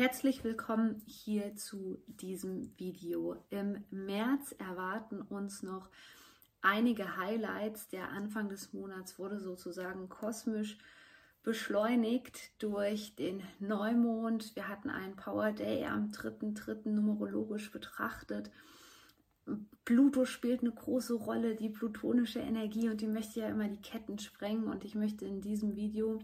Herzlich willkommen hier zu diesem Video. Im März erwarten uns noch einige Highlights. Der Anfang des Monats wurde sozusagen kosmisch beschleunigt durch den Neumond. Wir hatten einen Power Day am 3.3. numerologisch betrachtet. Pluto spielt eine große Rolle, die plutonische Energie und die möchte ja immer die Ketten sprengen und ich möchte in diesem Video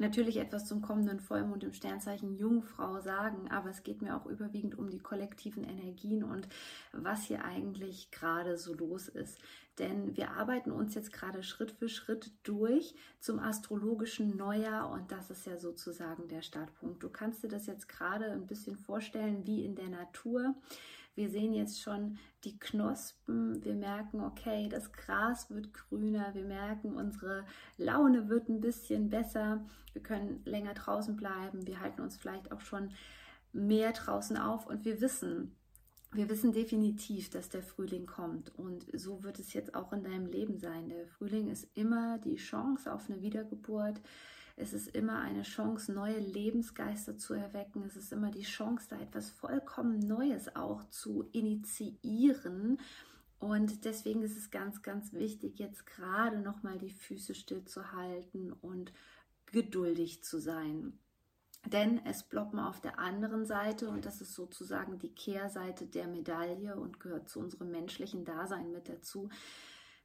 natürlich etwas zum kommenden Vollmond im Sternzeichen Jungfrau sagen, aber es geht mir auch überwiegend um die kollektiven Energien und was hier eigentlich gerade so los ist. Denn wir arbeiten uns jetzt gerade Schritt für Schritt durch zum astrologischen Neujahr und das ist ja sozusagen der Startpunkt. Du kannst dir das jetzt gerade ein bisschen vorstellen wie in der Natur. Wir sehen jetzt schon die Knospen, wir merken, okay, das Gras wird grüner, wir merken, unsere Laune wird ein bisschen besser, wir können länger draußen bleiben, wir halten uns vielleicht auch schon mehr draußen auf und wir wissen, wir wissen definitiv, dass der Frühling kommt und so wird es jetzt auch in deinem Leben sein. Der Frühling ist immer die Chance auf eine Wiedergeburt. Es ist immer eine Chance, neue Lebensgeister zu erwecken. Es ist immer die Chance, da etwas vollkommen Neues auch zu initiieren. Und deswegen ist es ganz, ganz wichtig, jetzt gerade nochmal die Füße stillzuhalten und geduldig zu sein. Denn es ploppen auf der anderen Seite, und das ist sozusagen die Kehrseite der Medaille und gehört zu unserem menschlichen Dasein mit dazu,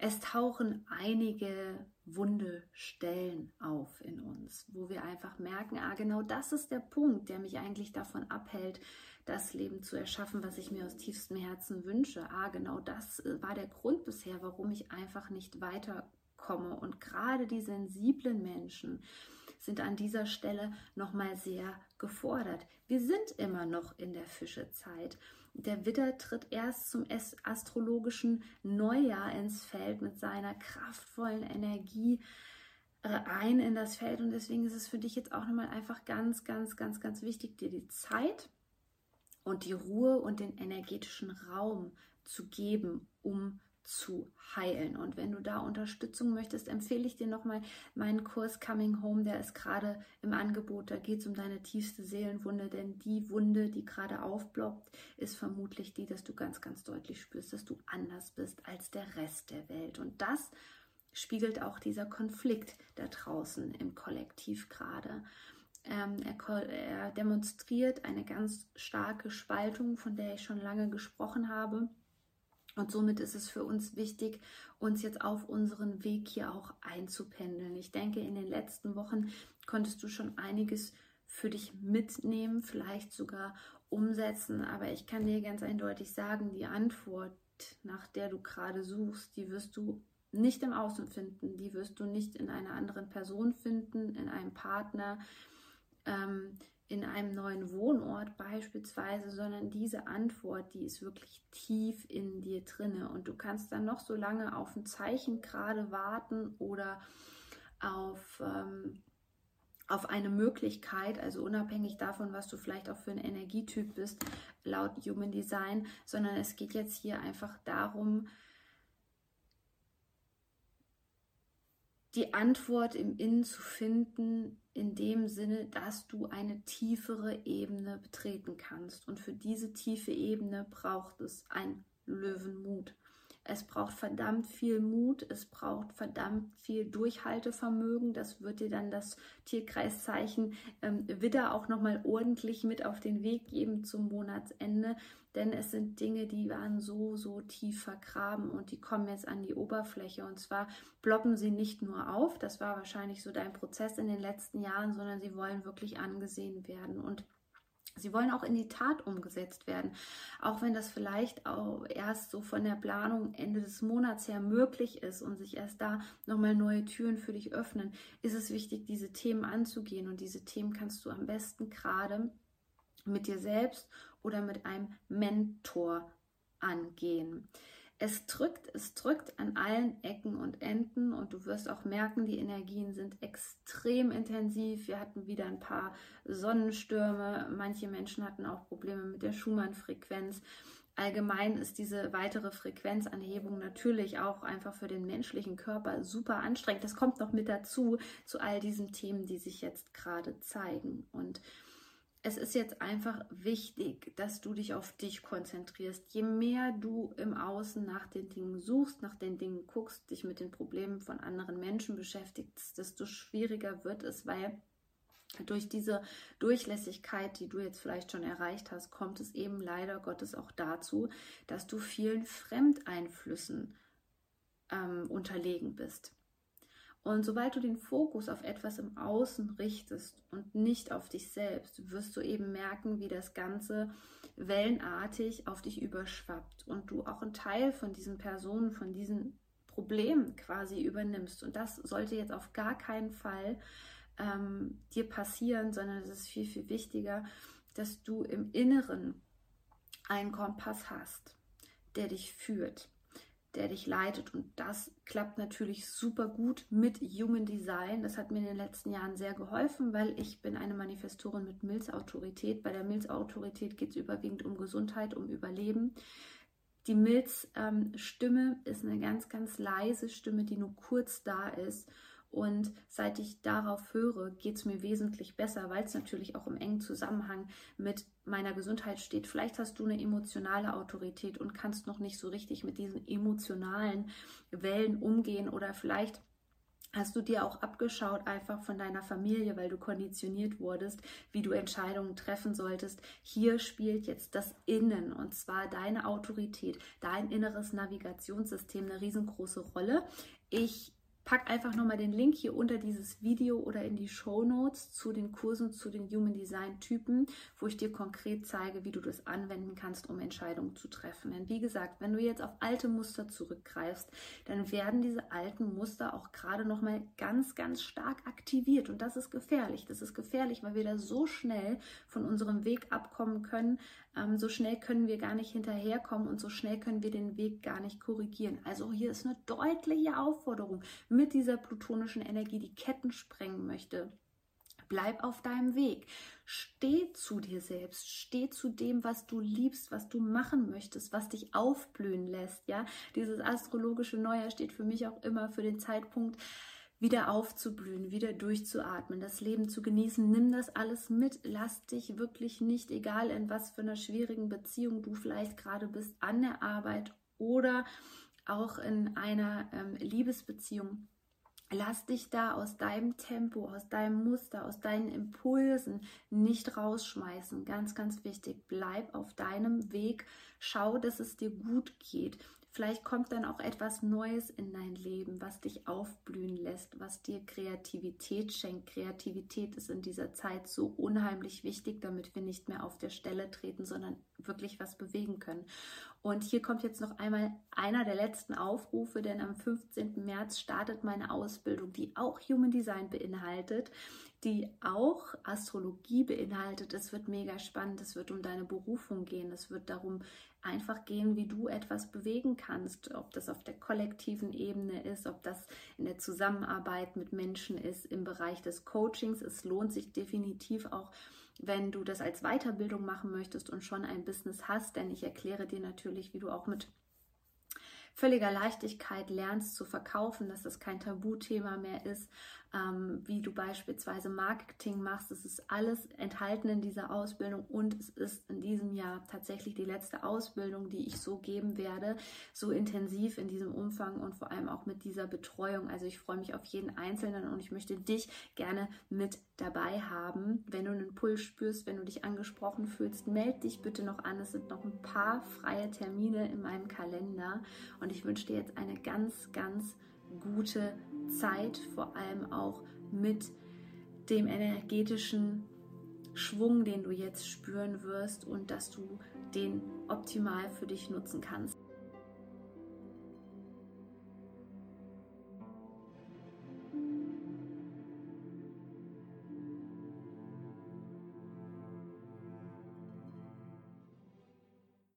es tauchen einige wunde Stellen auf in uns, wo wir einfach merken, ah, genau das ist der Punkt, der mich eigentlich davon abhält, das Leben zu erschaffen, was ich mir aus tiefstem Herzen wünsche. Ah, genau das äh, war der Grund bisher, warum ich einfach nicht weiterkomme. Und gerade die sensiblen Menschen sind an dieser Stelle nochmal sehr gefordert. Wir sind immer noch in der Fischezeit. Der Widder tritt erst zum astrologischen Neujahr ins Feld mit seiner kraftvollen Energie äh, ein in das Feld und deswegen ist es für dich jetzt auch nochmal einfach ganz, ganz, ganz, ganz wichtig, dir die Zeit und die Ruhe und den energetischen Raum zu geben, um zu heilen. Und wenn du da Unterstützung möchtest, empfehle ich dir nochmal meinen Kurs Coming Home, der ist gerade im Angebot. Da geht es um deine tiefste Seelenwunde, denn die Wunde, die gerade aufploppt, ist vermutlich die, dass du ganz, ganz deutlich spürst, dass du anders bist als der Rest der Welt. Und das spiegelt auch dieser Konflikt da draußen im Kollektiv gerade. Ähm, er demonstriert eine ganz starke Spaltung, von der ich schon lange gesprochen habe und somit ist es für uns wichtig, uns jetzt auf unseren Weg hier auch einzupendeln. Ich denke, in den letzten Wochen konntest du schon einiges für dich mitnehmen, vielleicht sogar umsetzen. Aber ich kann dir ganz eindeutig sagen, die Antwort, nach der du gerade suchst, die wirst du nicht im Außen finden, die wirst du nicht in einer anderen Person finden, in einem Partner. Ähm, in einem neuen Wohnort beispielsweise, sondern diese Antwort, die ist wirklich tief in dir drinne. Und du kannst dann noch so lange auf ein Zeichen gerade warten oder auf ähm, auf eine Möglichkeit, also unabhängig davon, was du vielleicht auch für ein Energietyp bist, laut Human Design, sondern es geht jetzt hier einfach darum, die Antwort im Innen zu finden, in dem Sinne, dass du eine tiefere Ebene betreten kannst. Und für diese tiefe Ebene braucht es ein Löwenmut. Es braucht verdammt viel Mut, es braucht verdammt viel Durchhaltevermögen. Das wird dir dann das Tierkreiszeichen ähm, Widder auch nochmal ordentlich mit auf den Weg geben zum Monatsende. Denn es sind Dinge, die waren so, so tief vergraben und die kommen jetzt an die Oberfläche. Und zwar ploppen sie nicht nur auf, das war wahrscheinlich so dein Prozess in den letzten Jahren, sondern sie wollen wirklich angesehen werden. Und Sie wollen auch in die Tat umgesetzt werden. Auch wenn das vielleicht auch erst so von der Planung Ende des Monats her möglich ist und sich erst da nochmal neue Türen für dich öffnen, ist es wichtig, diese Themen anzugehen. Und diese Themen kannst du am besten gerade mit dir selbst oder mit einem Mentor angehen. Es drückt, es drückt an allen Ecken und Enden und du wirst auch merken, die Energien sind extrem intensiv. Wir hatten wieder ein paar Sonnenstürme. Manche Menschen hatten auch Probleme mit der Schumann-Frequenz. Allgemein ist diese weitere Frequenzanhebung natürlich auch einfach für den menschlichen Körper super anstrengend. Das kommt noch mit dazu zu all diesen Themen, die sich jetzt gerade zeigen. Und es ist jetzt einfach wichtig, dass du dich auf dich konzentrierst. Je mehr du im Außen nach den Dingen suchst, nach den Dingen guckst, dich mit den Problemen von anderen Menschen beschäftigst, desto schwieriger wird es, weil durch diese Durchlässigkeit, die du jetzt vielleicht schon erreicht hast, kommt es eben leider Gottes auch dazu, dass du vielen Fremdeinflüssen ähm, unterlegen bist. Und sobald du den Fokus auf etwas im Außen richtest und nicht auf dich selbst, wirst du eben merken, wie das Ganze wellenartig auf dich überschwappt und du auch einen Teil von diesen Personen, von diesen Problemen quasi übernimmst. Und das sollte jetzt auf gar keinen Fall ähm, dir passieren, sondern es ist viel, viel wichtiger, dass du im Inneren einen Kompass hast, der dich führt der dich leitet. Und das klappt natürlich super gut mit Human Design. Das hat mir in den letzten Jahren sehr geholfen, weil ich bin eine Manifestorin mit Milzautorität. Bei der Milzautorität geht es überwiegend um Gesundheit, um Überleben. Die Milz-Stimme ähm, ist eine ganz, ganz leise Stimme, die nur kurz da ist und seit ich darauf höre, geht es mir wesentlich besser, weil es natürlich auch im engen Zusammenhang mit meiner Gesundheit steht. Vielleicht hast du eine emotionale Autorität und kannst noch nicht so richtig mit diesen emotionalen Wellen umgehen oder vielleicht Hast du dir auch abgeschaut einfach von deiner Familie, weil du konditioniert wurdest, wie du Entscheidungen treffen solltest? Hier spielt jetzt das Innen und zwar deine Autorität, dein inneres Navigationssystem eine riesengroße Rolle. Ich pack einfach nochmal den Link hier unter dieses Video oder in die Show Notes zu den Kursen zu den Human Design Typen, wo ich dir konkret zeige, wie du das anwenden kannst, um Entscheidungen zu treffen. Denn wie gesagt, wenn du jetzt auf alte Muster zurückgreifst, dann werden diese alten Muster auch gerade nochmal ganz, ganz stark aktiviert. Und das ist gefährlich. Das ist gefährlich, weil wir da so schnell von unserem Weg abkommen können. Ähm, so schnell können wir gar nicht hinterherkommen und so schnell können wir den Weg gar nicht korrigieren. Also hier ist eine deutliche Aufforderung mit dieser plutonischen Energie die Ketten sprengen möchte. Bleib auf deinem Weg. Steh zu dir selbst. Steh zu dem, was du liebst, was du machen möchtest, was dich aufblühen lässt. Ja, dieses astrologische Neujahr steht für mich auch immer für den Zeitpunkt, wieder aufzublühen, wieder durchzuatmen, das Leben zu genießen. Nimm das alles mit. Lass dich wirklich nicht, egal in was für einer schwierigen Beziehung du vielleicht gerade bist, an der Arbeit oder auch in einer ähm, Liebesbeziehung. Lass dich da aus deinem Tempo, aus deinem Muster, aus deinen Impulsen nicht rausschmeißen. Ganz, ganz wichtig. Bleib auf deinem Weg. Schau, dass es dir gut geht. Vielleicht kommt dann auch etwas Neues in dein Leben, was dich aufblühen lässt, was dir Kreativität schenkt. Kreativität ist in dieser Zeit so unheimlich wichtig, damit wir nicht mehr auf der Stelle treten, sondern wirklich was bewegen können. Und hier kommt jetzt noch einmal einer der letzten Aufrufe, denn am 15. März startet meine Ausbildung, die auch Human Design beinhaltet, die auch Astrologie beinhaltet. Es wird mega spannend. Es wird um deine Berufung gehen. Es wird darum einfach gehen, wie du etwas bewegen kannst. Ob das auf der kollektiven Ebene ist, ob das in der Zusammenarbeit mit Menschen ist, im Bereich des Coachings. Es lohnt sich definitiv auch, wenn du das als Weiterbildung machen möchtest und schon ein Business hast, denn ich erkläre dir natürlich, wie du auch mit völliger Leichtigkeit lernst zu verkaufen, dass das kein Tabuthema mehr ist, ähm, wie du beispielsweise Marketing machst. Es ist alles enthalten in dieser Ausbildung und es ist in diesem Jahr tatsächlich die letzte Ausbildung, die ich so geben werde, so intensiv in diesem Umfang und vor allem auch mit dieser Betreuung. Also ich freue mich auf jeden Einzelnen und ich möchte dich gerne mit dabei haben. Wenn du einen Puls spürst, wenn du dich angesprochen fühlst, melde dich bitte noch an. Es sind noch ein paar freie Termine in meinem Kalender und und ich wünsche dir jetzt eine ganz, ganz gute Zeit, vor allem auch mit dem energetischen Schwung, den du jetzt spüren wirst und dass du den optimal für dich nutzen kannst.